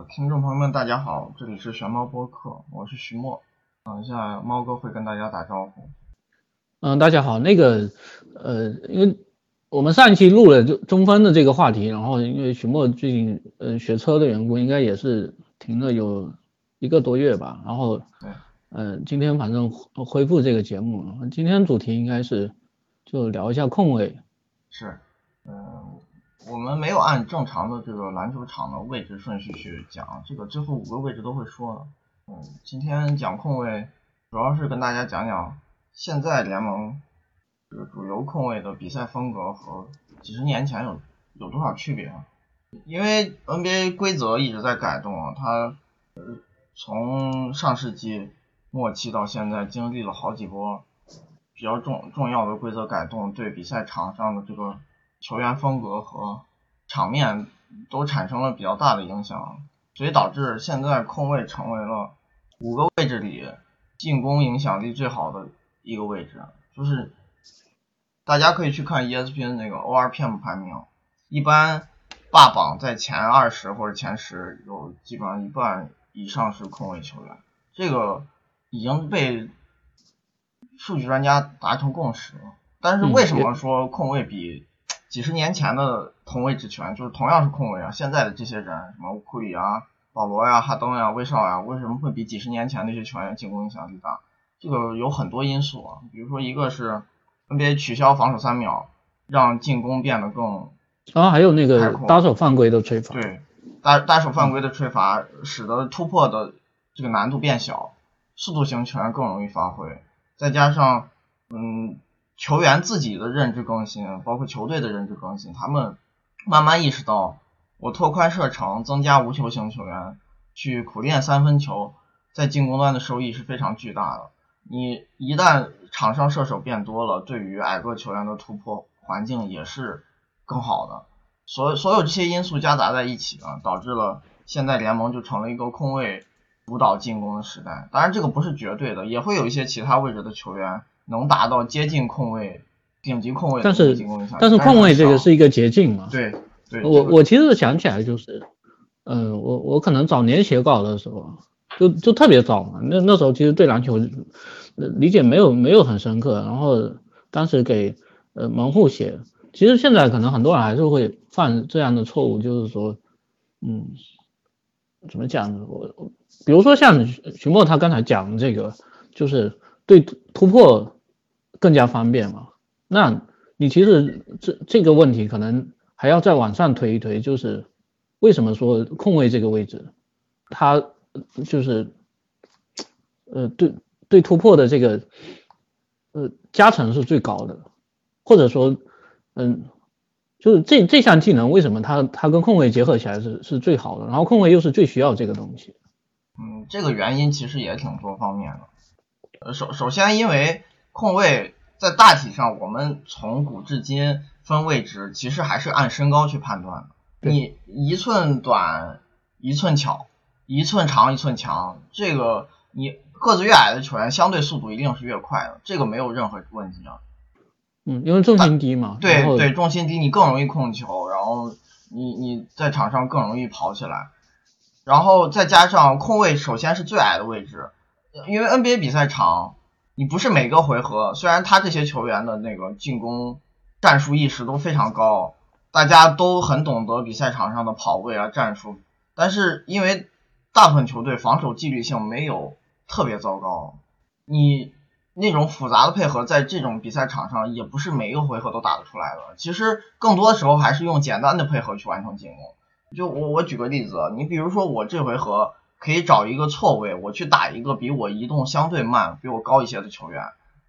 呃，听众朋友们，大家好，这里是玄猫播客，我是徐墨。等一下，猫哥会跟大家打招呼。嗯，大家好，那个，呃，因为我们上一期录了就中分的这个话题，然后因为徐墨最近呃学车的缘故，应该也是停了有一个多月吧。然后，对，嗯，今天反正恢复这个节目，今天主题应该是就聊一下控位。是，嗯。我们没有按正常的这个篮球场的位置顺序去讲，这个之后五个位置都会说。嗯，今天讲控卫，主要是跟大家讲讲现在联盟这个主流控卫的比赛风格和几十年前有有多少区别。因为 NBA 规则一直在改动啊，它呃从上世纪末期到现在经历了好几波比较重重要的规则改动，对比赛场上的这个。球员风格和场面都产生了比较大的影响，所以导致现在控卫成为了五个位置里进攻影响力最好的一个位置。就是大家可以去看 ESPN 那个 ORPM 排名，一般霸榜在前二十或者前十，有基本上一半以上是控卫球员。这个已经被数据专家达成共识了。但是为什么说控卫比？几十年前的同位置权，就是同样是控卫啊，现在的这些人，什么库里啊、保罗呀、哈登呀、威少呀，为什么会比几十年前那些球员进攻影响力大？这个有很多因素啊，比如说一个是 NBA 取消防守三秒，让进攻变得更，然后还有那个打手犯规的吹罚，对，打打手犯规的吹罚，使得突破的这个难度变小，速度型球员更容易发挥，再加上，嗯。球员自己的认知更新，包括球队的认知更新，他们慢慢意识到，我拓宽射程，增加无球型球员，去苦练三分球，在进攻端的收益是非常巨大的。你一旦场上射手变多了，对于矮个球员的突破环境也是更好的。所所有这些因素夹杂在一起啊，导致了现在联盟就成了一个控卫主导进攻的时代。当然，这个不是绝对的，也会有一些其他位置的球员。能达到接近控卫、顶级控卫但是但是控卫这个是一个捷径嘛？对对。我我其实想起来就是，嗯，我我可能早年写稿的时候，就就特别早嘛。那那时候其实对篮球理解没有没有很深刻，然后当时给呃门户写，其实现在可能很多人还是会犯这样的错误，就是说，嗯，怎么讲呢？我比如说像徐墨他刚才讲的这个，就是对突破。更加方便嘛？那你其实这这个问题可能还要再往上推一推，就是为什么说控卫这个位置，它就是呃对对突破的这个呃加成是最高的，或者说嗯就是这这项技能为什么它它跟控卫结合起来是是最好的，然后控卫又是最需要这个东西。嗯，这个原因其实也挺多方面的。呃，首首先因为。控卫在大体上，我们从古至今分位置，其实还是按身高去判断的。你一寸短一寸巧，一寸长一寸强，这个你个子越矮的球员，相对速度一定是越快的，这个没有任何问题啊。嗯，因为重心低嘛。对对，重心低，你更容易控球，然后你你在场上更容易跑起来，然后再加上控卫首先是最矮的位置，因为 NBA 比赛场。你不是每个回合，虽然他这些球员的那个进攻战术意识都非常高，大家都很懂得比赛场上的跑位啊战术，但是因为大部分球队防守纪律性没有特别糟糕，你那种复杂的配合在这种比赛场上也不是每一个回合都打得出来的。其实更多的时候还是用简单的配合去完成进攻。就我我举个例子，你比如说我这回合。可以找一个错位，我去打一个比我移动相对慢、比我高一些的球员，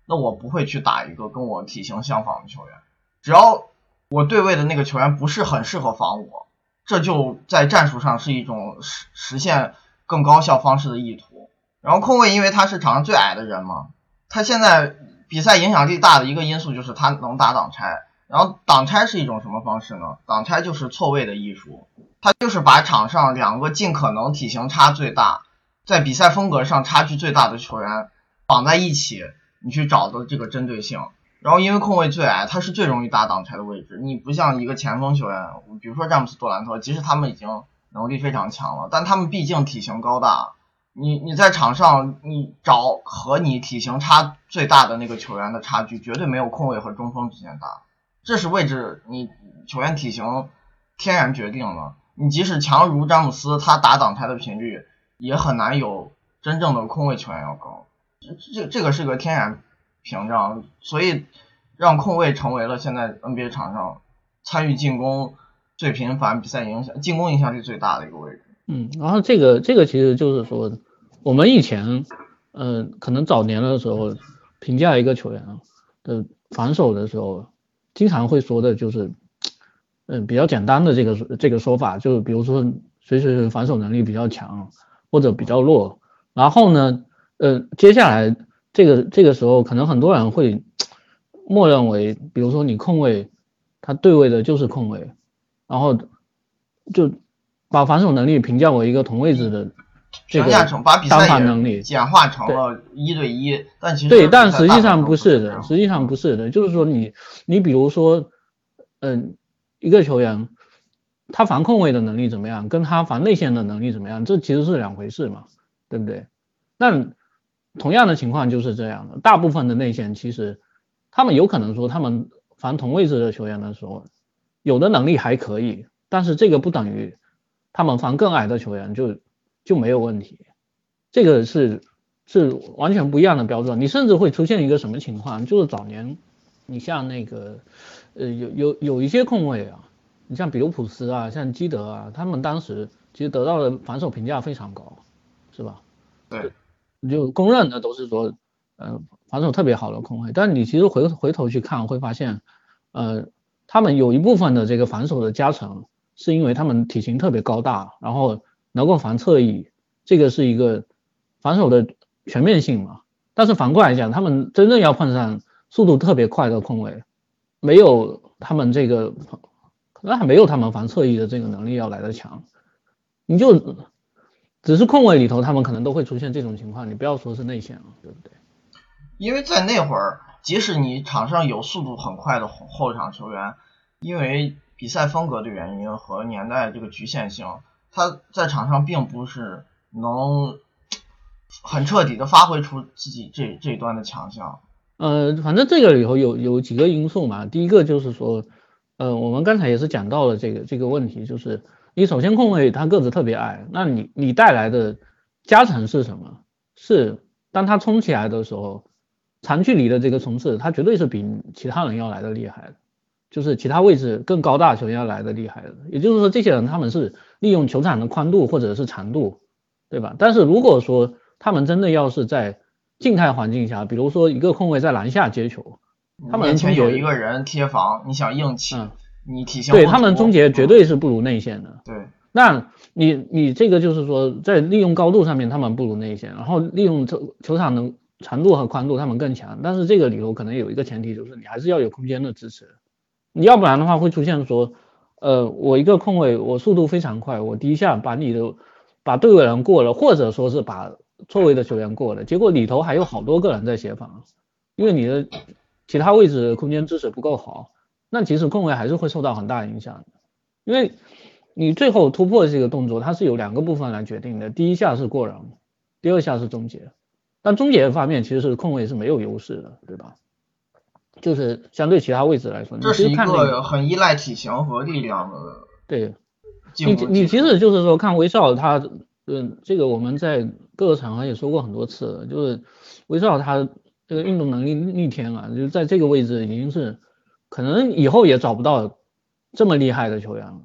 那我不会去打一个跟我体型相仿的球员。只要我对位的那个球员不是很适合防我，这就在战术上是一种实实现更高效方式的意图。然后控卫因为他是场上最矮的人嘛，他现在比赛影响力大的一个因素就是他能打挡拆。然后挡拆是一种什么方式呢？挡拆就是错位的艺术。他就是把场上两个尽可能体型差最大，在比赛风格上差距最大的球员绑在一起，你去找的这个针对性。然后因为控卫最矮，他是最容易打挡拆的位置。你不像一个前锋球员，比如说詹姆斯杜兰特，即使他们已经能力非常强了，但他们毕竟体型高大，你你在场上你找和你体型差最大的那个球员的差距，绝对没有控卫和中锋之间大，这是位置你球员体型天然决定了。你即使强如詹姆斯，他打挡拆的频率也很难有真正的控卫球员要高，这这这个是个天然屏障，所以让控卫成为了现在 NBA 场上参与进攻最频繁、比赛影响进攻影响力最大的一个位置。嗯，然后这个这个其实就是说，我们以前嗯可能早年的时候评价一个球员的防守的时候，经常会说的就是。嗯，比较简单的这个这个说法，就是比如说谁谁谁防守能力比较强，或者比较弱，然后呢，呃，接下来这个这个时候，可能很多人会默认为，比如说你控卫，他对位的就是控卫，然后就把防守能力评价为一个同位置的这个单反能力，简化成了一对一，但其实对，但实际上不是的，实际上不是的，就是说你你比如说，嗯。一个球员，他防控卫的能力怎么样，跟他防内线的能力怎么样，这其实是两回事嘛，对不对？那同样的情况就是这样的，大部分的内线其实他们有可能说他们防同位置的球员的时候，有的能力还可以，但是这个不等于他们防更矮的球员就就没有问题，这个是是完全不一样的标准。你甚至会出现一个什么情况，就是早年你像那个。呃，有有有一些控卫啊，你像比如普斯啊，像基德啊，他们当时其实得到的防守评价非常高，是吧？对，就公认的都是说，呃，防守特别好的控卫。但你其实回回头去看，会发现，呃，他们有一部分的这个防守的加成，是因为他们体型特别高大，然后能够防侧翼，这个是一个防守的全面性嘛。但是反过来讲，他们真正要碰上速度特别快的控卫。没有他们这个，可能还没有他们防侧翼的这个能力要来的强。你就只是控卫里头，他们可能都会出现这种情况。你不要说是内线了，对不对？因为在那会儿，即使你场上有速度很快的后场球员，因为比赛风格的原因和年代这个局限性，他在场上并不是能很彻底的发挥出自己这这一端的强项。呃，反正这个里头有有几个因素嘛。第一个就是说，呃，我们刚才也是讲到了这个这个问题，就是你首先控卫他个子特别矮，那你你带来的加成是什么？是当他冲起来的时候，长距离的这个冲刺，他绝对是比其他人要来的厉害的，就是其他位置更高大球员要来的厉害的。也就是说，这些人他们是利用球场的宽度或者是长度，对吧？但是如果说他们真的要是在静态环境下，比如说一个控卫在篮下接球，他们前有一个人贴防，你想硬起，你体型对他们终结绝对是不如内线的。对，那你你这个就是说，在利用高度上面他们不如内线，然后利用球球场的长度和宽度他们更强，但是这个里头可能有一个前提，就是你还是要有空间的支持，你要不然的话会出现说，呃，我一个控卫我速度非常快，我第一下把你的把对位人过了，或者说是把。错位的球员过了，结果里头还有好多个人在协防，因为你的其他位置空间支持不够好，那其实控卫还是会受到很大影响的。因为你最后突破这个动作，它是有两个部分来决定的，第一下是过人，第二下是终结。但终结方面其实是控卫是没有优势的，对吧？就是相对其他位置来说，这是一个很依赖体型和力量的。对，你你其实就是说看威少他。嗯，这个我们在各个场合也说过很多次了，就是威少他这个运动能力逆天啊，就是在这个位置已经是可能以后也找不到这么厉害的球员了。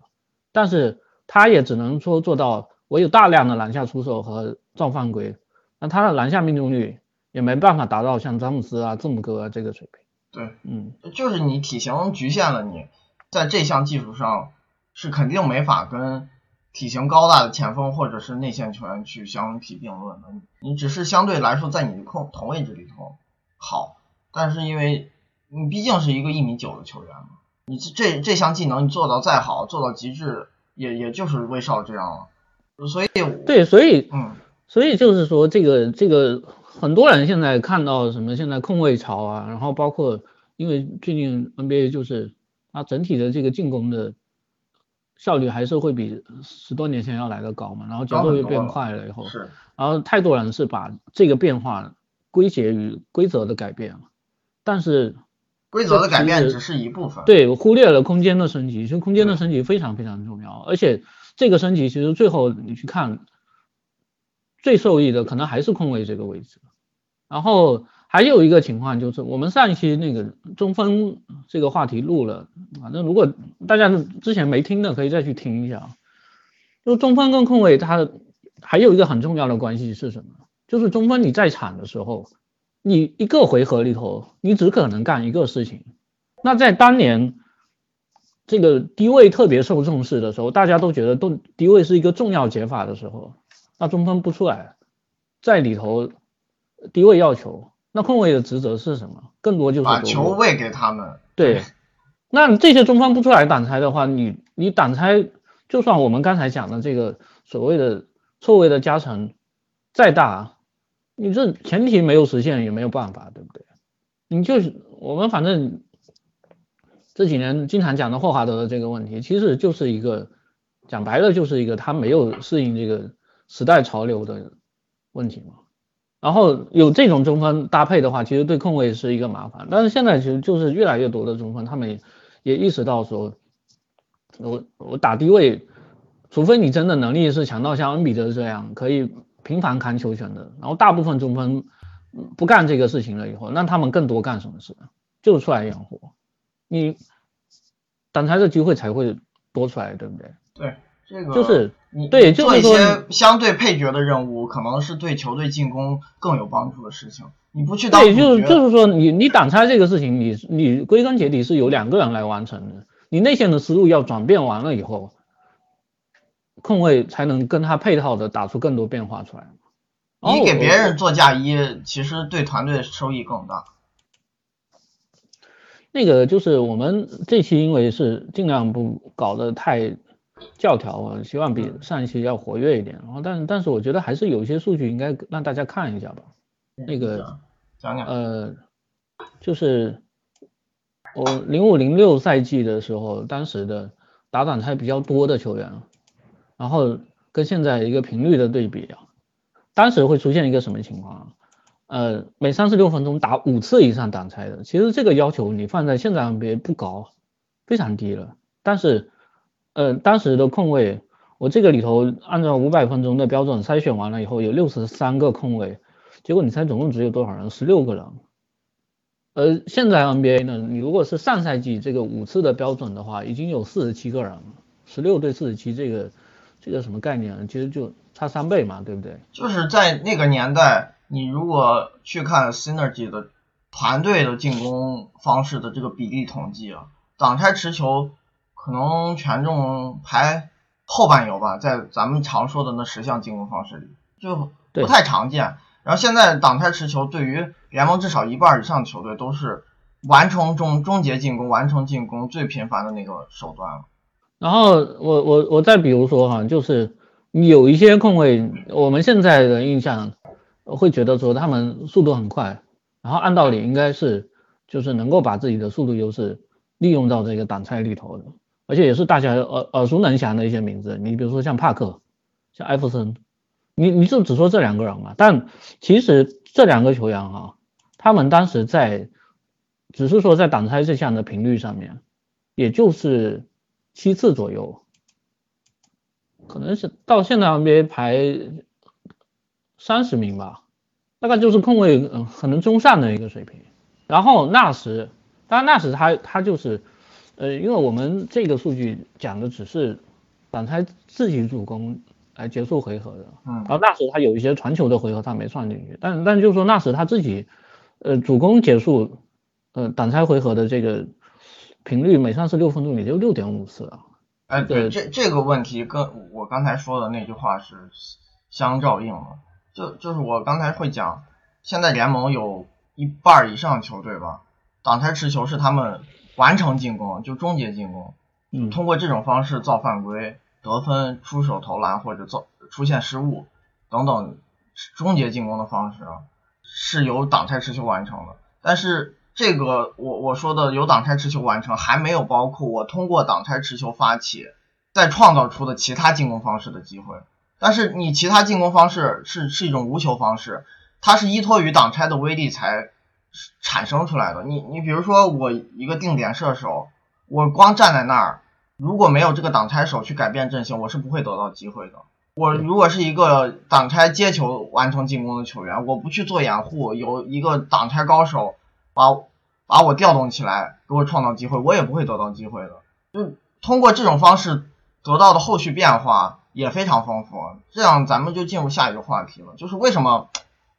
但是他也只能说做到，我有大量的篮下出手和造犯规，那他的篮下命中率也没办法达到像詹姆斯啊、字母哥啊这个水平。对，嗯，就是你体型局限了你，在这项技术上是肯定没法跟。体型高大的前锋或者是内线球员去相提并论的，你只是相对来说在你的控同位置里头好，但是因为你毕竟是一个一米九的球员嘛，你这这项技能你做到再好，做到极致也也就是威少这样了，所以对，所以嗯，所以就是说这个这个很多人现在看到什么现在控卫潮啊，然后包括因为最近 NBA 就是它整体的这个进攻的。效率还是会比十多年前要来的高嘛，然后节奏又变快了以后，是，然后太多人是把这个变化归结于规则的改变，但是规则的改变只是一部分，对，忽略了空间的升级，其实空间的升级非常非常重要，而且这个升级其实最后你去看，最受益的可能还是空位这个位置，然后。还有一个情况就是，我们上一期那个中锋这个话题录了，反正如果大家之前没听的，可以再去听一下啊。就中锋跟控卫，它还有一个很重要的关系是什么？就是中锋你在场的时候，你一个回合里头，你只可能干一个事情。那在当年这个低位特别受重视的时候，大家都觉得都低位是一个重要解法的时候，那中锋不出来，在里头低位要求。那控卫的职责是什么？更多就是把球喂给他们。对，那这些中方不出来挡拆的话，你你挡拆，就算我们刚才讲的这个所谓的错位的加成再大，你这前提没有实现也没有办法，对不对？你就是我们反正这几年经常讲的霍华德的这个问题，其实就是一个讲白了就是一个他没有适应这个时代潮流的问题嘛。然后有这种中锋搭配的话，其实对控卫是一个麻烦。但是现在其实就是越来越多的中锋，他们也意识到说，我我打低位，除非你真的能力是强到像恩比德这样可以频繁砍球权的，然后大部分中锋不干这个事情了以后，那他们更多干什么事？就出来养活，你挡拆的机会才会多出来，对不对？对。这个就是你对做一些相对配角的任务，可能是对球队进攻更有帮助的事情。你不去当对，就是就是说你你挡拆这个事情，你你归根结底是由两个人来完成的。你内线的思路要转变完了以后，控卫才能跟他配套的打出更多变化出来。你给别人做嫁衣，其实对团队收益更大。那个就是我们这期因为是尽量不搞得太。教条啊，希望比上一期要活跃一点。然后，但但是我觉得还是有一些数据应该让大家看一下吧。那个，讲讲。呃，就是我零五零六赛季的时候，当时的打挡拆比较多的球员，然后跟现在一个频率的对比啊，当时会出现一个什么情况啊？呃，每三十六分钟打五次以上挡拆的，其实这个要求你放在现在 NBA 不高，非常低了。但是呃，当时的空位，我这个里头按照五百分钟的标准筛选完了以后，有六十三个空位，结果你猜总共只有多少人？十六个人。呃现在 NBA 呢，你如果是上赛季这个五次的标准的话，已经有四十七个人了，十六对四十七，这个这个什么概念？其实就差三倍嘛，对不对？就是在那个年代，你如果去看 Synergy 的团队的进攻方式的这个比例统计啊，挡拆持球。可能权重排后半游吧，在咱们常说的那十项进攻方式里，就不太常见。然后现在挡拆持球对于联盟至少一半以上的球队都是完成终终结进攻、完成进攻最频繁的那个手段了。然后我我我再比如说哈，就是有一些控卫，我们现在的印象会觉得说他们速度很快，然后按道理应该是就是能够把自己的速度优势利用到这个挡拆里头的。而且也是大家耳耳熟能详的一些名字，你比如说像帕克，像艾弗森，你你就只说这两个人嘛？但其实这两个球员哈，他们当时在只是说在挡拆这项的频率上面，也就是七次左右，可能是到现在 NBA 排三十名吧，大概就是控卫嗯可能中上的一个水平。然后纳什，当然纳什他他就是。呃，因为我们这个数据讲的只是挡拆自己主攻来结束回合的，嗯，然后纳什他有一些传球的回合他没算进去，但但就是说纳什他自己呃主攻结束呃挡拆回合的这个频率每三十六分钟也就六点五次啊。哎，对，这这个问题跟我刚才说的那句话是相照应的，就就是我刚才会讲，现在联盟有一半以上球队吧，挡拆持球是他们。完成进攻就终结进攻，嗯，通过这种方式造犯规、得分、出手投篮或者造出现失误等等终结进攻的方式啊，是由挡拆持球完成的。但是这个我我说的由挡拆持球完成，还没有包括我通过挡拆持球发起再创造出的其他进攻方式的机会。但是你其他进攻方式是是一种无球方式，它是依托于挡拆的威力才产生出来的。你你比如说我一个定点射手，我光站在那儿，如果没有这个挡拆手去改变阵型，我是不会得到机会的。我如果是一个挡拆接球完成进攻的球员，我不去做掩护，有一个挡拆高手把把我调动起来，给我创造机会，我也不会得到机会的。就通过这种方式得到的后续变化也非常丰富。这样咱们就进入下一个话题了，就是为什么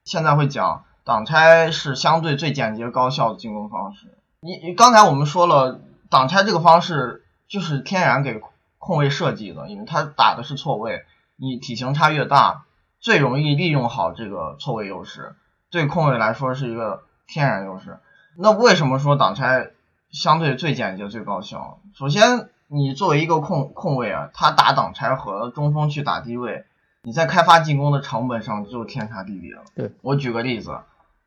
现在会讲挡拆是相对最简洁高效的进攻方式？你刚才我们说了，挡拆这个方式就是天然给控卫设计的，因为他打的是错位。你体型差越大，最容易利用好这个错位优势，对控卫来说是一个天然优势。那为什么说挡拆相对最简洁、最高效？首先，你作为一个控控卫啊，他打挡拆和中锋去打低位，你在开发进攻的成本上就天差地别了。对我举个例子，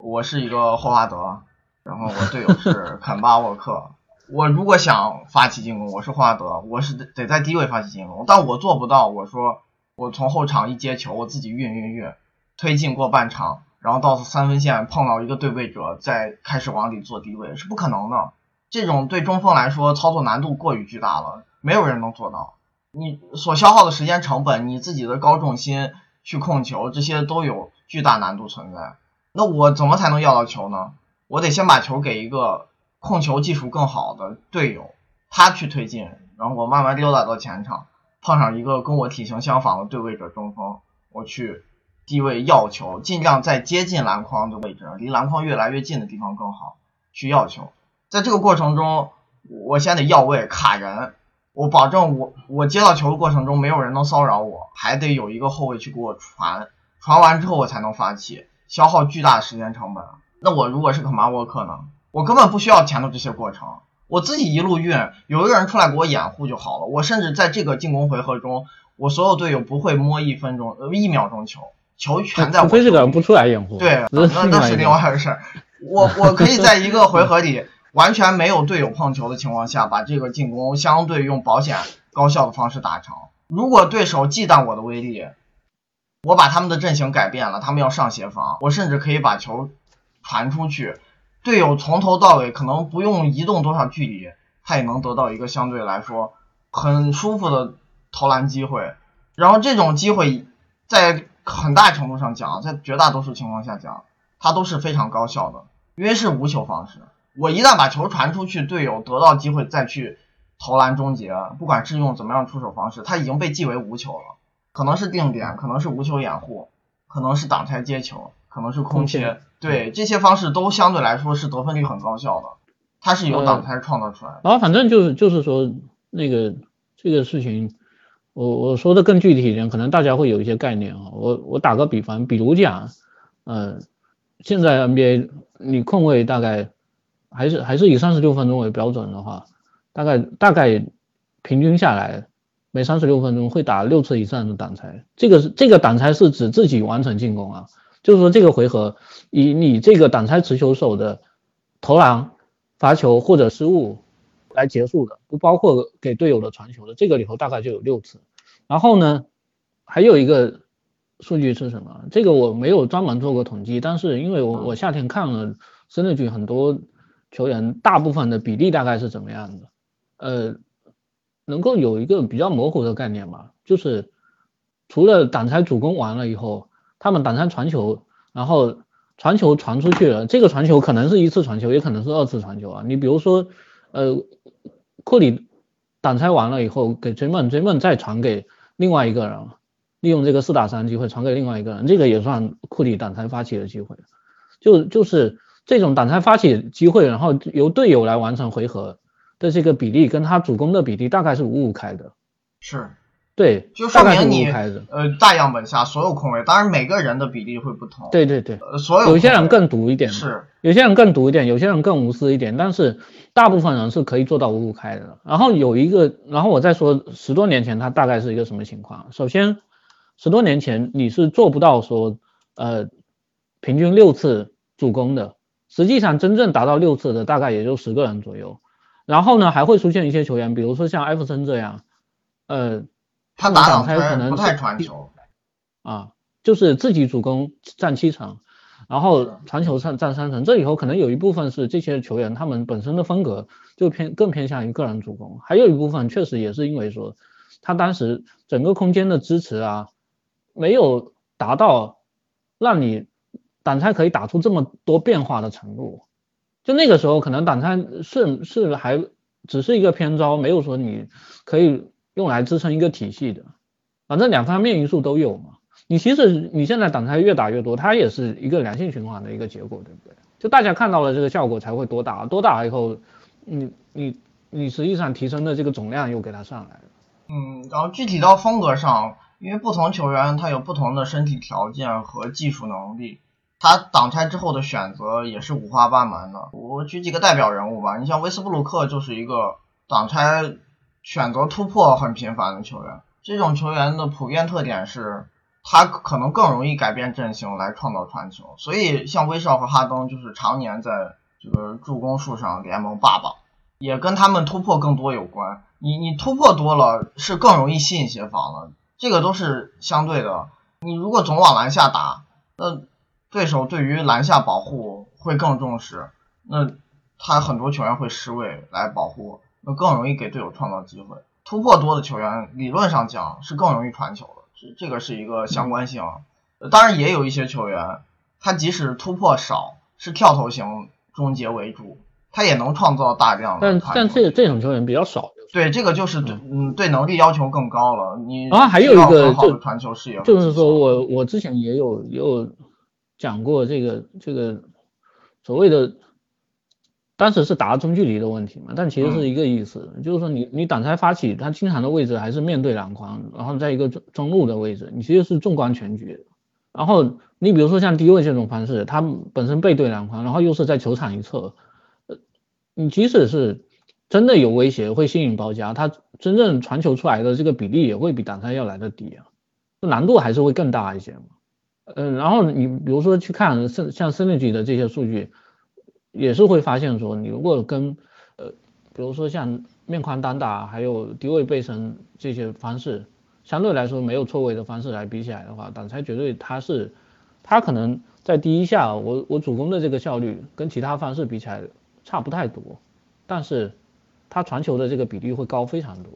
我是一个霍华德，然后我队友是 肯巴沃克，我如果想发起进攻，我是霍华德，我是得在低位发起进攻，但我做不到。我说。我从后场一接球，我自己运运运，推进过半场，然后到三分线碰到一个对位者，再开始往里做低位，是不可能的。这种对中锋来说操作难度过于巨大了，没有人能做到。你所消耗的时间成本，你自己的高重心去控球，这些都有巨大难度存在。那我怎么才能要到球呢？我得先把球给一个控球技术更好的队友，他去推进，然后我慢慢溜达到前场。碰上一个跟我体型相仿的对位者中锋，我去低位要球，尽量在接近篮筐的位置，离篮筐越来越近的地方更好去要球。在这个过程中，我先得要位卡人，我保证我我接到球的过程中没有人能骚扰我，还得有一个后卫去给我传，传完之后我才能发起，消耗巨大的时间成本。那我如果是个马沃克呢？我根本不需要前头这些过程。我自己一路运，有一个人出来给我掩护就好了。我甚至在这个进攻回合中，我所有队友不会摸一分钟呃一秒钟球，球全在我。除非这个人不出来掩护。对，那那是另外一回事。我我可以在一个回合里完全没有队友碰球的情况下，把这个进攻相对用保险高效的方式达成。如果对手忌惮我的威力，我把他们的阵型改变了，他们要上协防，我甚至可以把球传出去。队友从头到尾可能不用移动多少距离，他也能得到一个相对来说很舒服的投篮机会。然后这种机会在很大程度上讲，在绝大多数情况下讲，它都是非常高效的，因为是无球方式。我一旦把球传出去，队友得到机会再去投篮终结，不管是用怎么样出手方式，他已经被记为无球了。可能是定点，可能是无球掩护，可能是挡拆接球。可能是空切，对这些方式都相对来说是得分率很高效的，它是由挡拆创造出来的。然后反正就是就是说那个这个事情，我我说的更具体一点，可能大家会有一些概念啊。我我打个比方，比如讲，呃，现在 NBA 你控卫大概还是还是以三十六分钟为标准的话，大概大概平均下来每三十六分钟会打六次以上的挡拆。这个是这个挡拆是指自己完成进攻啊。就是说，这个回合以你这个挡拆持球手的投篮、罚球或者失误来结束的，不包括给队友的传球的，这个里头大概就有六次。然后呢，还有一个数据是什么？这个我没有专门做过统计，但是因为我我夏天看了森林局很多球员，大部分的比例大概是怎么样的？呃，能够有一个比较模糊的概念吧，就是除了挡拆主攻完了以后。他们挡拆传球，然后传球传出去了，这个传球可能是一次传球，也可能是二次传球啊。你比如说，呃，库里挡拆完了以后，给追梦，追梦再传给另外一个人，利用这个四打三机会传给另外一个人，这个也算库里挡拆发起的机会。就就是这种挡拆发起机会，然后由队友来完成回合的这个比例，跟他主攻的比例大概是五五开的。是。对，就说明你呃大样本下所有空位，当然每个人的比例会不同。对对对，呃，所有有些人更毒一点，是有些人更毒一点，有些人更无私一点，但是大部分人是可以做到五五开的。然后有一个，然后我再说十多年前他大概是一个什么情况？首先，十多年前你是做不到说呃平均六次助攻的，实际上真正达到六次的大概也就十个人左右。然后呢，还会出现一些球员，比如说像艾弗森这样。呃，他打挡挡拆可能不太传球啊，就是自己主攻占七成，然后传球占占三成。这以后可能有一部分是这些球员他们本身的风格就偏更偏向于个人主攻，还有一部分确实也是因为说他当时整个空间的支持啊，没有达到让你挡拆可以打出这么多变化的程度。就那个时候可能挡拆是是还只是一个偏招，没有说你可以用来支撑一个体系的。反正两方面因素都有嘛。你其实你现在挡拆越打越多，它也是一个良性循环的一个结果，对不对？就大家看到了这个效果才会多打，多打了以后，你你你实际上提升的这个总量又给它上来了。嗯，然后具体到风格上，因为不同球员他有不同的身体条件和技术能力，他挡拆之后的选择也是五花八门的。我举几个代表人物吧，你像威斯布鲁克就是一个挡拆选择突破很频繁的球员。这种球员的普遍特点是，他可能更容易改变阵型来创造传球，所以像威少和哈登就是常年在这个助攻数上联盟霸榜，也跟他们突破更多有关。你你突破多了，是更容易吸引协防了，这个都是相对的。你如果总往篮下打，那对手对于篮下保护会更重视，那他很多球员会失位来保护，那更容易给队友创造机会。突破多的球员，理论上讲是更容易传球的，这这个是一个相关性。当然也有一些球员，他即使突破少，是跳投型终结为主，他也能创造大量的。但但这这种球员比较少。对，这个就是对嗯对能力要求更高了。你啊还有一个就传球视野，就是说我我之前也有也有讲过这个这个所谓的。当时是打中距离的问题嘛，但其实是一个意思，就是说你你挡拆发起，他经常的位置还是面对篮筐，然后在一个中中路的位置，你其实是纵观全局。然后你比如说像低位这种方式，他本身背对篮筐，然后又是在球场一侧，呃，你即使是真的有威胁会吸引包夹，他真正传球出来的这个比例也会比挡拆要来的低啊，难度还是会更大一些嘛。嗯，然后你比如说去看像像 Synergy 的这些数据。也是会发现说，你如果跟呃，比如说像面宽单打，还有低位背身这些方式，相对来说没有错位的方式来比起来的话，挡拆绝对它是，它可能在第一下，我我主攻的这个效率跟其他方式比起来差不太多，但是它传球的这个比例会高非常多。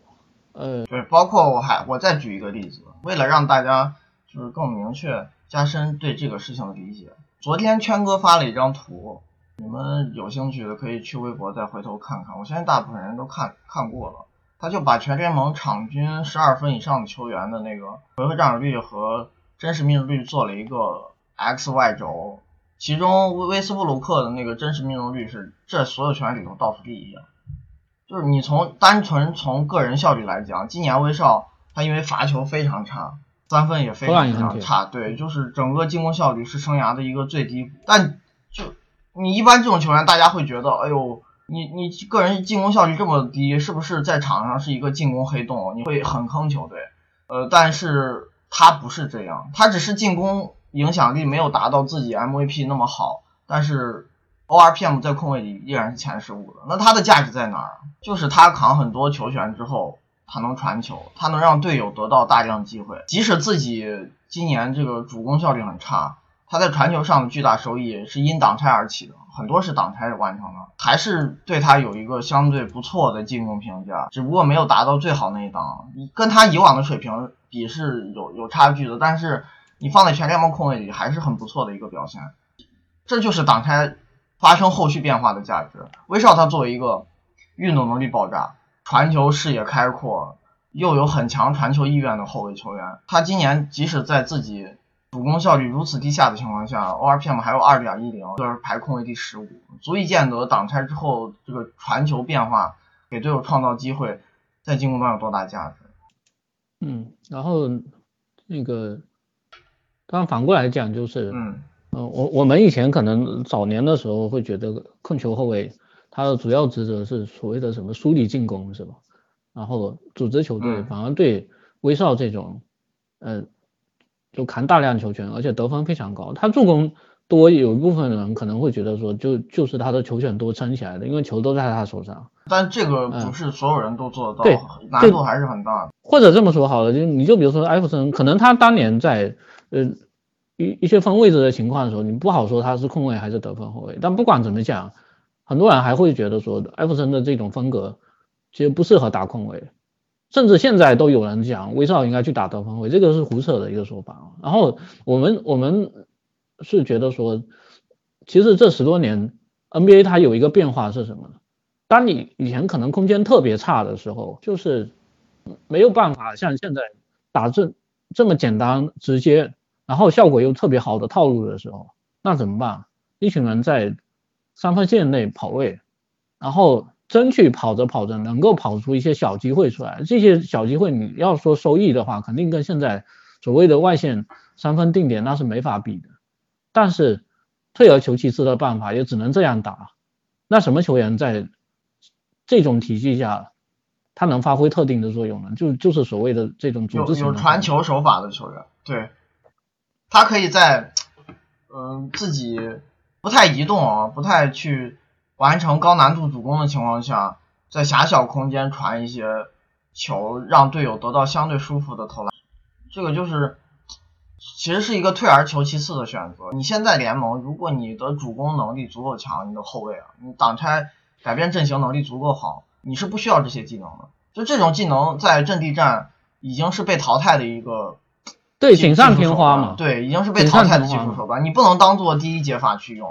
呃，对，包括我还我再举一个例子，为了让大家就是更明确加深对这个事情的理解，昨天圈哥发了一张图。你们有兴趣的可以去微博再回头看看，我相信大部分人都看看过了。他就把全联盟场均十二分以上的球员的那个回合占有率和真实命中率做了一个 X Y 轴，其中威斯布鲁克的那个真实命中率是这所有球员里头倒数第一。就是你从单纯从个人效率来讲，今年威少他因为罚球非常差，三分也非常非常差，对，就是整个进攻效率是生涯的一个最低，但就。你一般这种球员，大家会觉得，哎呦，你你个人进攻效率这么低，是不是在场上是一个进攻黑洞？你会很坑球队。呃，但是他不是这样，他只是进攻影响力没有达到自己 MVP 那么好，但是 ORPM 在控卫里依然是前十五的。那他的价值在哪儿？就是他扛很多球权之后，他能传球，他能让队友得到大量机会，即使自己今年这个主攻效率很差。他在传球上的巨大收益是因挡拆而起的，很多是挡拆完成的，还是对他有一个相对不错的进攻评价，只不过没有达到最好那一档，跟他以往的水平比是有有差距的，但是你放在全联盟控卫里还是很不错的一个表现，这就是挡拆发生后续变化的价值。威少他作为一个运动能力爆炸、传球视野开阔又有很强传球意愿的后卫球员，他今年即使在自己。主攻效率如此低下的情况下，ORPM 还有二点一零，就是排控卫第十五，足以见得挡拆之后这个传球变化给队友创造机会，在进攻端有多大价值。嗯，然后那个，当然反过来讲就是，嗯，呃，我我们以前可能早年的时候会觉得控球后卫他的主要职责是所谓的什么梳理进攻是吧？然后组织球队，反而对威少这种，呃。就扛大量球权，而且得分非常高。他助攻多有一部分人可能会觉得说，就就是他的球权多撑起来的，因为球都在他手上。但这个不是所有人都做得到，对，难度还是很大的。或者这么说好了，就你就比如说艾弗森，可能他当年在呃一一些分位置的情况的时候，你不好说他是控卫还是得分后卫。但不管怎么讲，很多人还会觉得说艾弗森的这种风格其实不适合打控卫，甚至现在都有人讲威少应该去打得分后卫，这个是胡扯的一个说法。然后我们我们是觉得说，其实这十多年 NBA 它有一个变化是什么呢？当你以前可能空间特别差的时候，就是没有办法像现在打这这么简单直接，然后效果又特别好的套路的时候，那怎么办？一群人在三分线内跑位，然后争取跑着跑着能够跑出一些小机会出来。这些小机会你要说收益的话，肯定跟现在所谓的外线三分定点那是没法比的。但是退而求其次的办法也只能这样打。那什么球员在？这种体系下，他能发挥特定的作用呢？就就是所谓的这种组织有有传球手法的球员，对，他可以在嗯自己不太移动啊，不太去完成高难度主攻的情况下，在狭小空间传一些球，让队友得到相对舒服的投篮。这个就是其实是一个退而求其次的选择。你现在联盟，如果你的主攻能力足够强，你的后卫啊，你挡拆。改变阵型能力足够好，你是不需要这些技能的。就这种技能在阵地战已经是被淘汰的一个，对锦上添花嘛。对，已经是被淘汰的技术手段，你不能当做第一解法去用。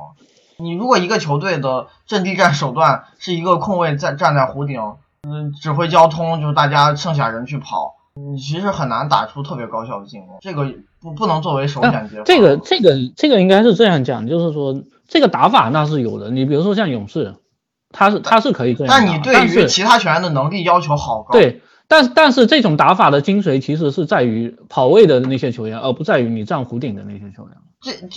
你如果一个球队的阵地战手段是一个控卫在站在弧顶，嗯，指挥交通，就是大家剩下人去跑，你其实很难打出特别高效的进攻。这个不不能作为首选解法。这个这个这个应该是这样讲，就是说这个打法那是有的。你比如说像勇士。他是他是可以这样，但你对于其他球员的能力要求好高。对，但但是这种打法的精髓其实是在于跑位的那些球员，而不在于你站弧顶的那些球员。这这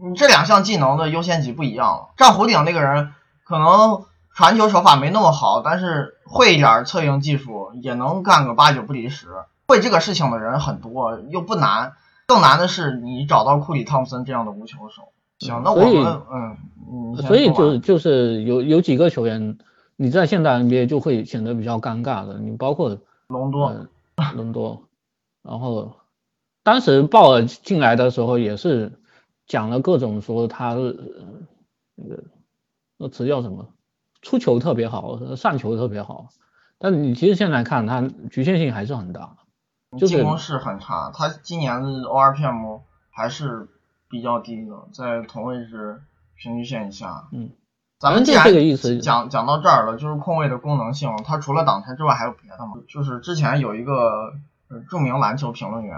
你这两项技能的优先级不一样了。站弧顶那个人可能传球手法没那么好，但是会一点策应技术，也能干个八九不离十。会这个事情的人很多，又不难。更难的是你找到库里汤普森这样的无球手。行，那我们嗯，所以就是就是有有几个球员，你在现代 NBA 就会显得比较尴尬的。你包括隆多，隆多，然后当时鲍尔进来的时候也是讲了各种说他那个那词叫什么，出球特别好，上球特别好，但你其实现在看他局限性还是很大，进攻是很差。他今年的 ORPM 还是。比较低的，在同位置平均线以下。嗯，咱们既然这个意思讲讲到这儿了，就是控卫的功能性，它除了挡拆之外还有别的吗？就是之前有一个著名篮球评论员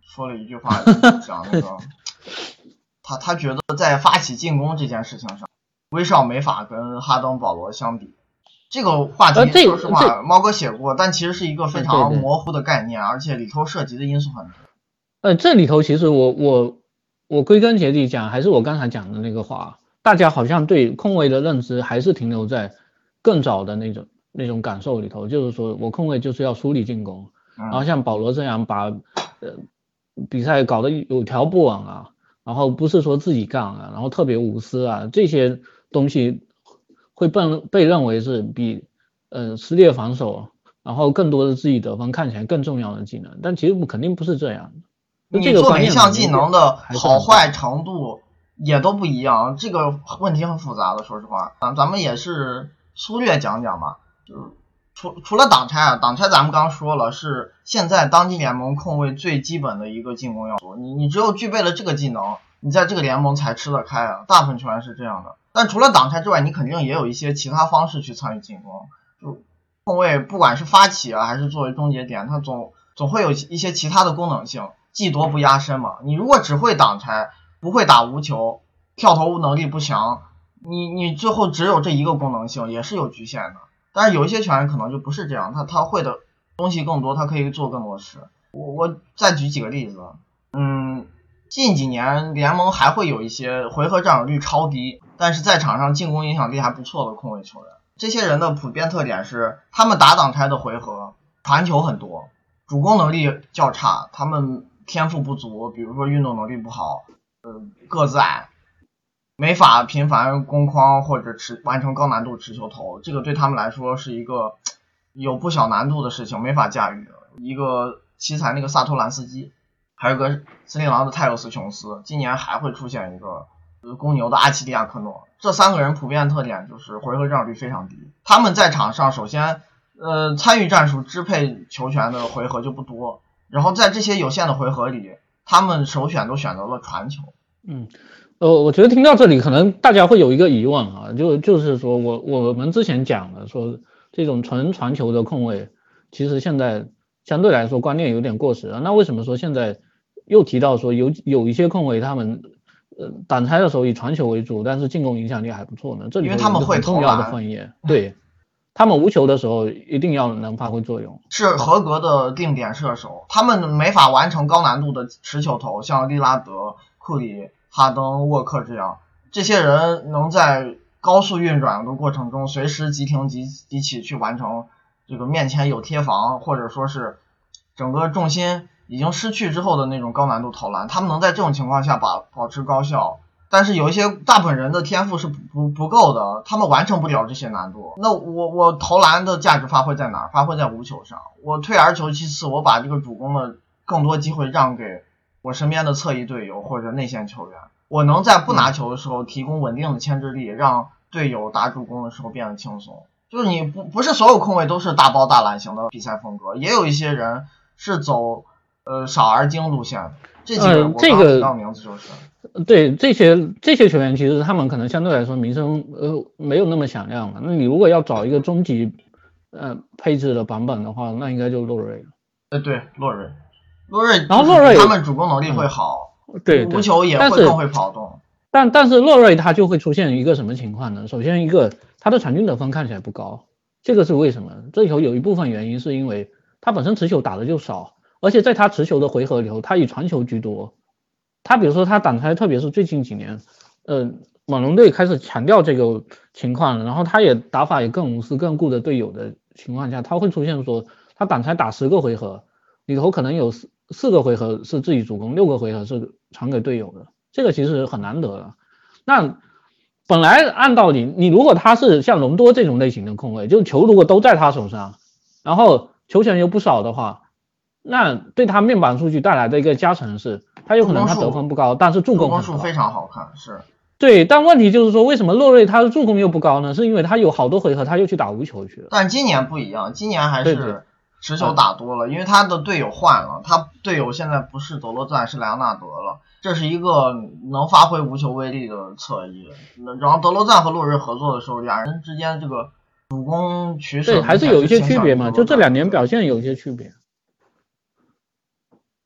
说了一句话，讲那个他他觉得在发起进攻这件事情上，威少没法跟哈登、保罗相比。这个话题说实话，猫哥写过，但其实是一个非常模糊的概念，而且里头涉及的因素很多。呃，这里头其实我我。我归根结底讲，还是我刚才讲的那个话，大家好像对控卫的认知还是停留在更早的那种那种感受里头，就是说我控卫就是要梳理进攻，然后像保罗这样把呃比赛搞得有条不紊啊，然后不是说自己干啊，然后特别无私啊，这些东西会被被认为是比呃撕裂防守，然后更多的自己得分看起来更重要的技能，但其实肯定不是这样的。你做每一项技能的好坏程度也都不一样，这个问题很复杂的。说实话，咱咱们也是粗略讲讲吧。就是除除了挡拆啊，挡拆咱们刚说了是现在当今联盟控卫最基本的一个进攻要素。你你只有具备了这个技能，你在这个联盟才吃得开啊。大部分球员是这样的。但除了挡拆之外，你肯定也有一些其他方式去参与进攻。就控卫不管是发起啊，还是作为终结点，它总总会有一些其他的功能性。技多不压身嘛，你如果只会挡拆，不会打无球，跳投能力不强，你你最后只有这一个功能性，也是有局限的。但是有一些球员可能就不是这样，他他会的东西更多，他可以做更多事。我我再举几个例子，嗯，近几年联盟还会有一些回合占有率超低，但是在场上进攻影响力还不错的控卫球员。这些人的普遍特点是，他们打挡拆的回合传球很多，主攻能力较差，他们。天赋不足，比如说运动能力不好，呃，个子矮，没法频繁攻框或者持完成高难度持球投，这个对他们来说是一个有不小难度的事情，没法驾驭。一个奇才那个萨托兰斯基，还有个森林狼的泰勒斯琼斯，今年还会出现一个公牛的阿奇迪亚克诺。这三个人普遍特点就是回合占有率非常低，他们在场上首先呃参与战术支配球权的回合就不多，然后在这些有限的回合里，他们首选都选择了传球。嗯。呃，我觉得听到这里，可能大家会有一个疑问啊，就就是说我我们之前讲的说这种纯传球的控卫，其实现在相对来说观念有点过时了。那为什么说现在又提到说有有一些控卫他们呃挡拆的时候以传球为主，但是进攻影响力还不错呢？这里因为他们会重要的分野，对他们无球的时候一定要能发挥作用，是合格的定点射手，他们没法完成高难度的持球投，像利拉德、库里。哈登、沃克这样，这些人能在高速运转的过程中随时急停急急起去完成这个面前有贴防，或者说是整个重心已经失去之后的那种高难度投篮，他们能在这种情况下把保持高效。但是有一些大部分人的天赋是不不不够的，他们完成不了这些难度。那我我投篮的价值发挥在哪儿？发挥在无球上。我退而求其次，我把这个主攻的更多机会让给。我身边的侧翼队友或者内线球员，我能在不拿球的时候提供稳定的牵制力，让队友打主攻的时候变得轻松。就是你不不是所有控卫都是大包大揽型的比赛风格，也有一些人是走呃少而精路线。这几个我刚提到名字就是。对这些这些球员，其实他们可能相对来说名声呃没有那么响亮了。那你如果要找一个终极呃配置的版本的话，那应该就是洛瑞了。呃，对，洛瑞。洛瑞，然后洛瑞他们主攻能力会好，对，无球也会更会跑动。但但是洛瑞他就会出现一个什么情况呢？首先一个他的场均得分看起来不高，这个是为什么？这里头有一部分原因是因为他本身持球打的就少，而且在他持球的回合里头，他以传球居多。他比如说他挡拆，特别是最近几年，呃，猛龙队开始强调这个情况，然后他也打法也更无私、更顾着队友的情况下，他会出现说他挡拆打十个回合里头可能有四。四个回合是自己主攻，六个回合是传给队友的，这个其实很难得的。那本来按道理，你如果他是像隆多这种类型的控卫，就球如果都在他手上，然后球权又不少的话，那对他面板数据带来的一个加成是，他有可能他得分不高，但是助攻数非常好看，是。对，但问题就是说，为什么洛瑞他的助攻又不高呢？是因为他有好多回合他又去打无球去了。但今年不一样，今年还是。持球打多了，因为他的队友换了，他队友现在不是德罗赞，是莱昂纳德了。这是一个能发挥无球威力的侧翼。然后德罗赞和洛瑞合作的时候，两人之间这个主攻取舍还是有一些区别嘛？就这两年表现有一些区别。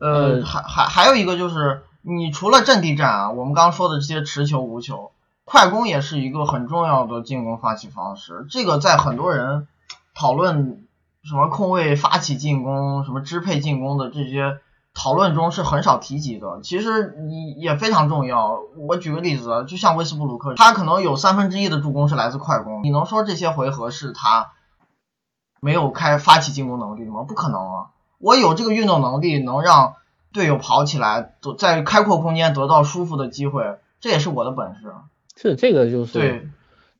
呃，还还还有一个就是，你除了阵地战啊，我们刚刚说的这些持球、无球、快攻也是一个很重要的进攻发起方式。这个在很多人讨论。什么控卫发起进攻，什么支配进攻的这些讨论中是很少提及的。其实你也非常重要。我举个例子，就像威斯布鲁克，他可能有三分之一的助攻是来自快攻。你能说这些回合是他没有开发起进攻能力吗？不可能啊！我有这个运动能力，能让队友跑起来，在开阔空间得到舒服的机会，这也是我的本事。是这个就是对。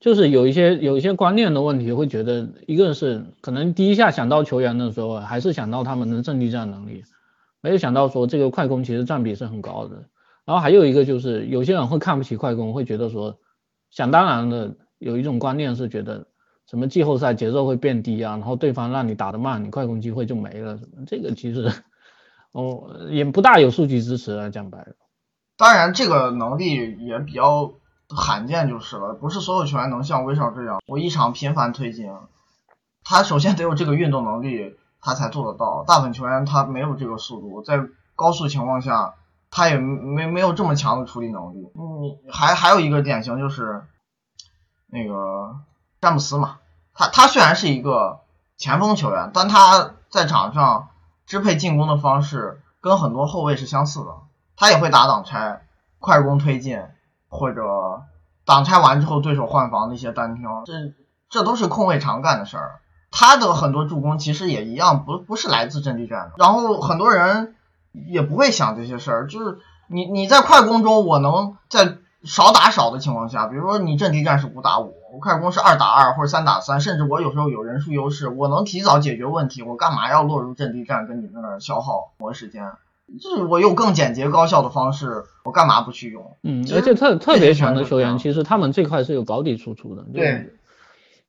就是有一些有一些观念的问题，会觉得一个是可能第一下想到球员的时候，还是想到他们的阵地战能力，没有想到说这个快攻其实占比是很高的。然后还有一个就是有些人会看不起快攻，会觉得说想当然的有一种观念是觉得什么季后赛节奏会变低啊，然后对方让你打得慢，你快攻机会就没了什么。这个其实哦也不大有数据支持啊，讲白了。当然这个能力也比较。罕见就是了，不是所有球员能像威少这样，我一场频繁推进。他首先得有这个运动能力，他才做得到。大部分球员他没有这个速度，在高速情况下，他也没没有这么强的处理能力。嗯，还还有一个典型就是那个詹姆斯嘛，他他虽然是一个前锋球员，但他在场上支配进攻的方式跟很多后卫是相似的，他也会打挡拆、快攻推进。或者挡拆完之后，对手换防的一些单挑，这这都是控卫常干的事儿。他的很多助攻其实也一样，不不是来自阵地战的。然后很多人也不会想这些事儿，就是你你在快攻中，我能在少打少的情况下，比如说你阵地战是五打五，我快攻是二打二或者三打三，甚至我有时候有人数优势，我能提早解决问题，我干嘛要落入阵地战跟你在那儿消耗磨时间？就是我有更简洁高效的方式，我干嘛不去用？嗯，而且特特别强的球员，其实他们这块是有保底输出的。对，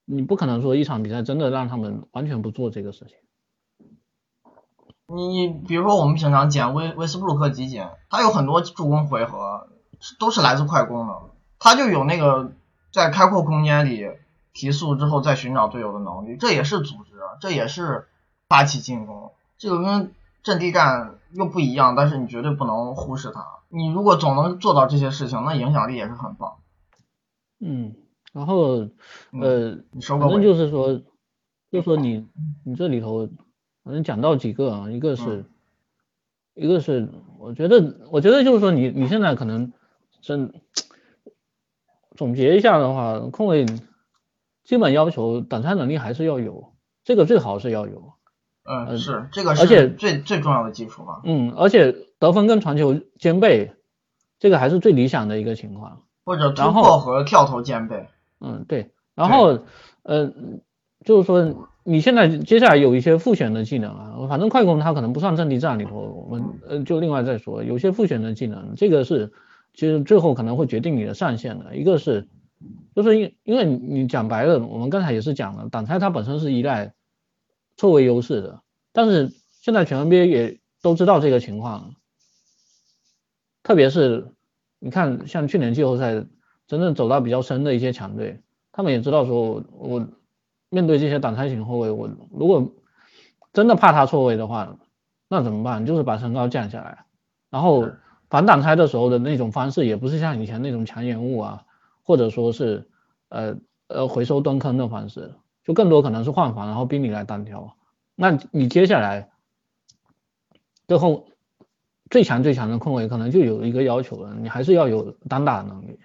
你不可能说一场比赛真的让他们完全不做这个事情。你你比如说我们平常捡威威斯布鲁克集锦，他有很多助攻回合都是来自快攻的，他就有那个在开阔空间里提速之后再寻找队友的能力，这也是组织，这也是发起进攻，这个跟阵地战又不一样，但是你绝对不能忽视它。你如果总能做到这些事情，那影响力也是很棒。嗯，然后嗯呃，反正就是说，就说你你这里头，反正讲到几个啊，一个是，一个是，我觉得我觉得就是说你你现在可能真总结一下的话，控卫基本要求挡拆能力还是要有，这个最好是要有，嗯，呃是这个而且最最重要的基础嘛。嗯，而且得分跟传球兼备，这个还是最理想的一个情况。或者突然后破和跳投兼备。嗯，对。然后呃，就是说你现在接下来有一些复选的技能啊，反正快攻它可能不算阵地战里头，我们呃就另外再说，有些复选的技能，这个是其实最后可能会决定你的上限的。一个是就是因因为你讲白了，我们刚才也是讲了，挡拆它本身是依赖错位优势的，但是现在全 NBA 也都知道这个情况，特别是你看像去年季后赛真正走到比较深的一些强队，他们也知道说我我面对这些挡拆型后卫，我如果真的怕他错位的话，那怎么办？就是把身高降下来，然后反挡拆的时候的那种方式，也不是像以前那种强延误啊，或者说是呃呃回收蹲坑的方式，就更多可能是换防，然后逼你来单挑。那你接下来最后最强最强的控卫可能就有一个要求了，你还是要有单打能力。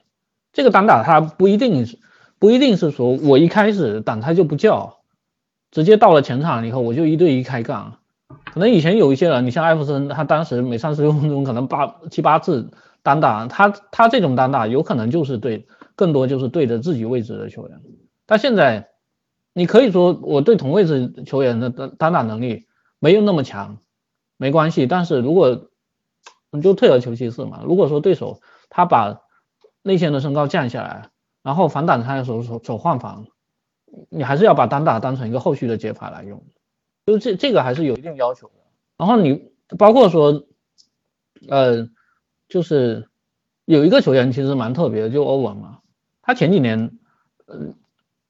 这个单打它不一定是不一定是说我一开始挡拆就不叫，直接到了前场以后我就一对一开杠。可能以前有一些人，你像艾弗森，他当时每三十六分钟可能八七八次单打，他他这种单打有可能就是对更多就是对着自己位置的球员。但现在你可以说我对同位置球员的单单打能力没有那么强，没关系。但是如果你就退而求其次嘛，如果说对手他把内线的身高降下来，然后反挡拆的时候手手换防，你还是要把单打当成一个后续的解法来用，就这这个还是有一定要求的。然后你包括说，呃，就是有一个球员其实蛮特别的，就欧文嘛，他前几年，呃，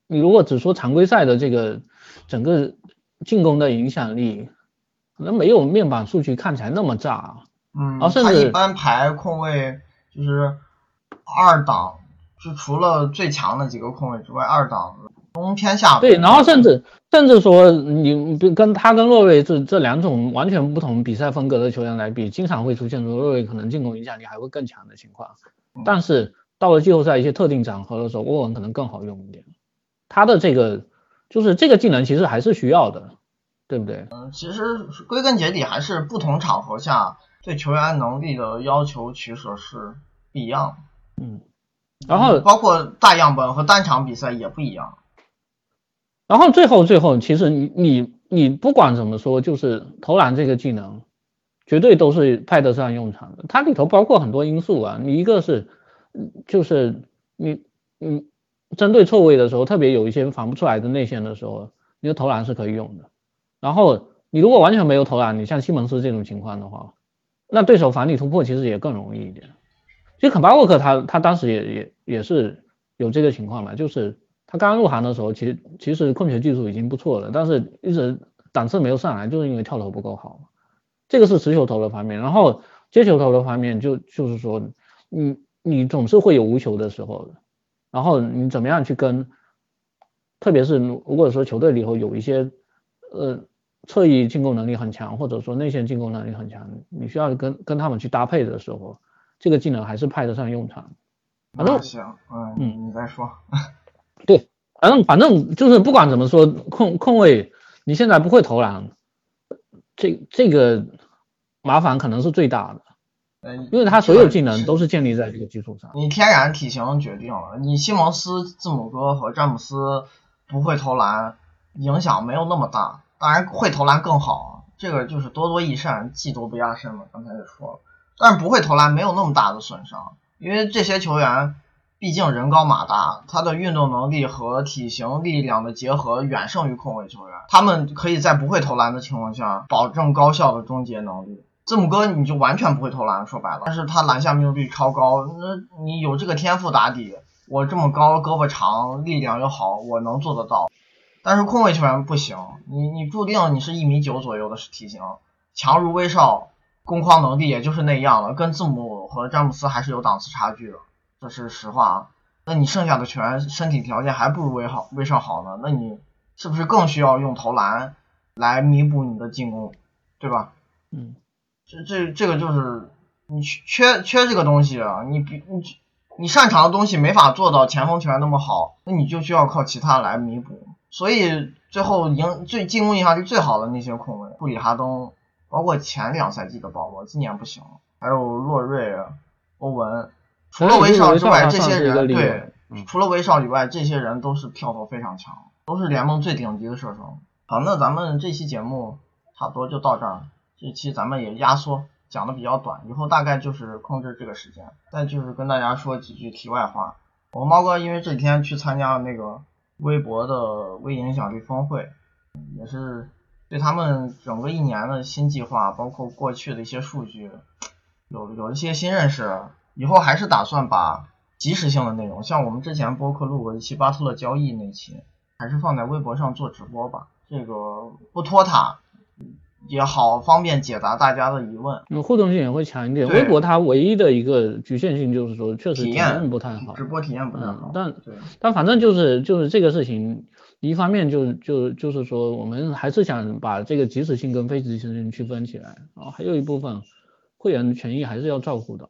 你如果只说常规赛的这个整个进攻的影响力，可能没有面板数据看起来那么炸。嗯，然后甚至他一般排控位就是二档，就除了最强的几个控位之外，二档中偏下。对，然后甚至甚至说你跟他跟洛瑞这这两种完全不同比赛风格的球员来比，经常会出现说洛瑞可能进攻影响力还会更强的情况。但是到了季后赛一些特定场合的时候，欧文可能更好用一点。他的这个就是这个技能其实还是需要的，对不对？嗯，其实归根结底还是不同场合下对球员能力的要求取舍是不一样的。嗯，然后包括大样本和单场比赛也不一样。然后最后最后，其实你你你不管怎么说，就是投篮这个技能，绝对都是派得上用场的。它里头包括很多因素啊，你一个是，就是你你针对错位的时候，特别有一些防不出来的内线的时候，你的投篮是可以用的。然后你如果完全没有投篮，你像西蒙斯这种情况的话，那对手防你突破其实也更容易一点。其实肯巴沃克他他当时也也也是有这个情况嘛，就是。他刚入行的时候，其实其实控球技术已经不错了，但是一直档次没有上来，就是因为跳投不够好。这个是持球投的方面，然后接球投的方面，就就是说，你你总是会有无球的时候的，然后你怎么样去跟，特别是如果说球队里头有一些呃侧翼进攻能力很强，或者说内线进攻能力很强，你需要跟跟他们去搭配的时候，这个技能还是派得上用场。反正行，嗯嗯你再说。对，反正反正就是不管怎么说，控控卫你现在不会投篮，这这个麻烦可能是最大的。嗯，因为他所有技能都是建立在这个基础上。你天然体型决定了，你西蒙斯、字母哥和詹姆斯不会投篮，影响没有那么大。当然会投篮更好，这个就是多多益善，技多不压身嘛。刚才也说了，但是不会投篮没有那么大的损伤，因为这些球员毕竟人高马大，他的运动能力和体型力量的结合远胜于控卫球员，他们可以在不会投篮的情况下保证高效的终结能力。字母哥你就完全不会投篮，说白了，但是他篮下命中率超高，那你有这个天赋打底，我这么高，胳膊长，力量又好，我能做得到。但是控卫球员不行，你你注定你是一米九左右的体型，强如威少，攻框能力也就是那样了，跟字母和詹姆斯还是有档次差距的，这是实话啊。那你剩下的球员身体条件还不如威好威少好呢，那你是不是更需要用投篮来弥补你的进攻，对吧？嗯，这这这个就是你缺缺这个东西啊，你比你你擅长的东西没法做到前锋球员那么好，那你就需要靠其他来弥补。所以最后赢最进攻影响力最好的那些控卫，布里哈登，包括前两赛季的保罗，今年不行了，还有洛瑞、欧文，除了威少之外，这些人对，嗯除了威少以外，这些人都是跳投非常强，都是联盟最顶级的射手。好，那咱们这期节目差不多就到这儿，这期咱们也压缩讲的比较短，以后大概就是控制这个时间。再就是跟大家说几句题外话，我猫哥因为这几天去参加了那个微博的微影响力峰会，也是对他们整个一年的新计划，包括过去的一些数据，有有一些新认识。以后还是打算把即时性的内容，像我们之前播客录过一期巴特勒交易那期，还是放在微博上做直播吧。这个不拖沓也好，方便解答大家的疑问。那互动性也会强一点。微博它唯一的一个局限性就是说，确实体体验验不太好直。播体验不太好嗯，，但对，但反正就是就是这个事情，一方面就就就是说，我们还是想把这个即时性跟非即时性区分起来，然后还有一部分会员的权益还是要照顾的。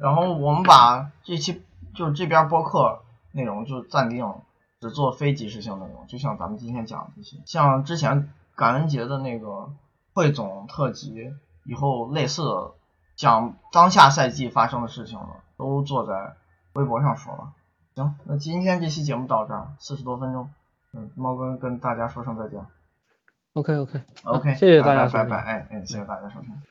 然后我们把这期就这边播客内容就暂定只做非即时性内容，就像咱们今天讲的这些，像之前感恩节的那个汇总特辑，以后类似的讲当下赛季发生的事情了，都做在微博上说了。行，那今天这期节目到这儿，四十多分钟，嗯，猫哥跟大家说声再见。OK OK，OK，谢谢大家拜拜，哎哎，谢谢大家收听。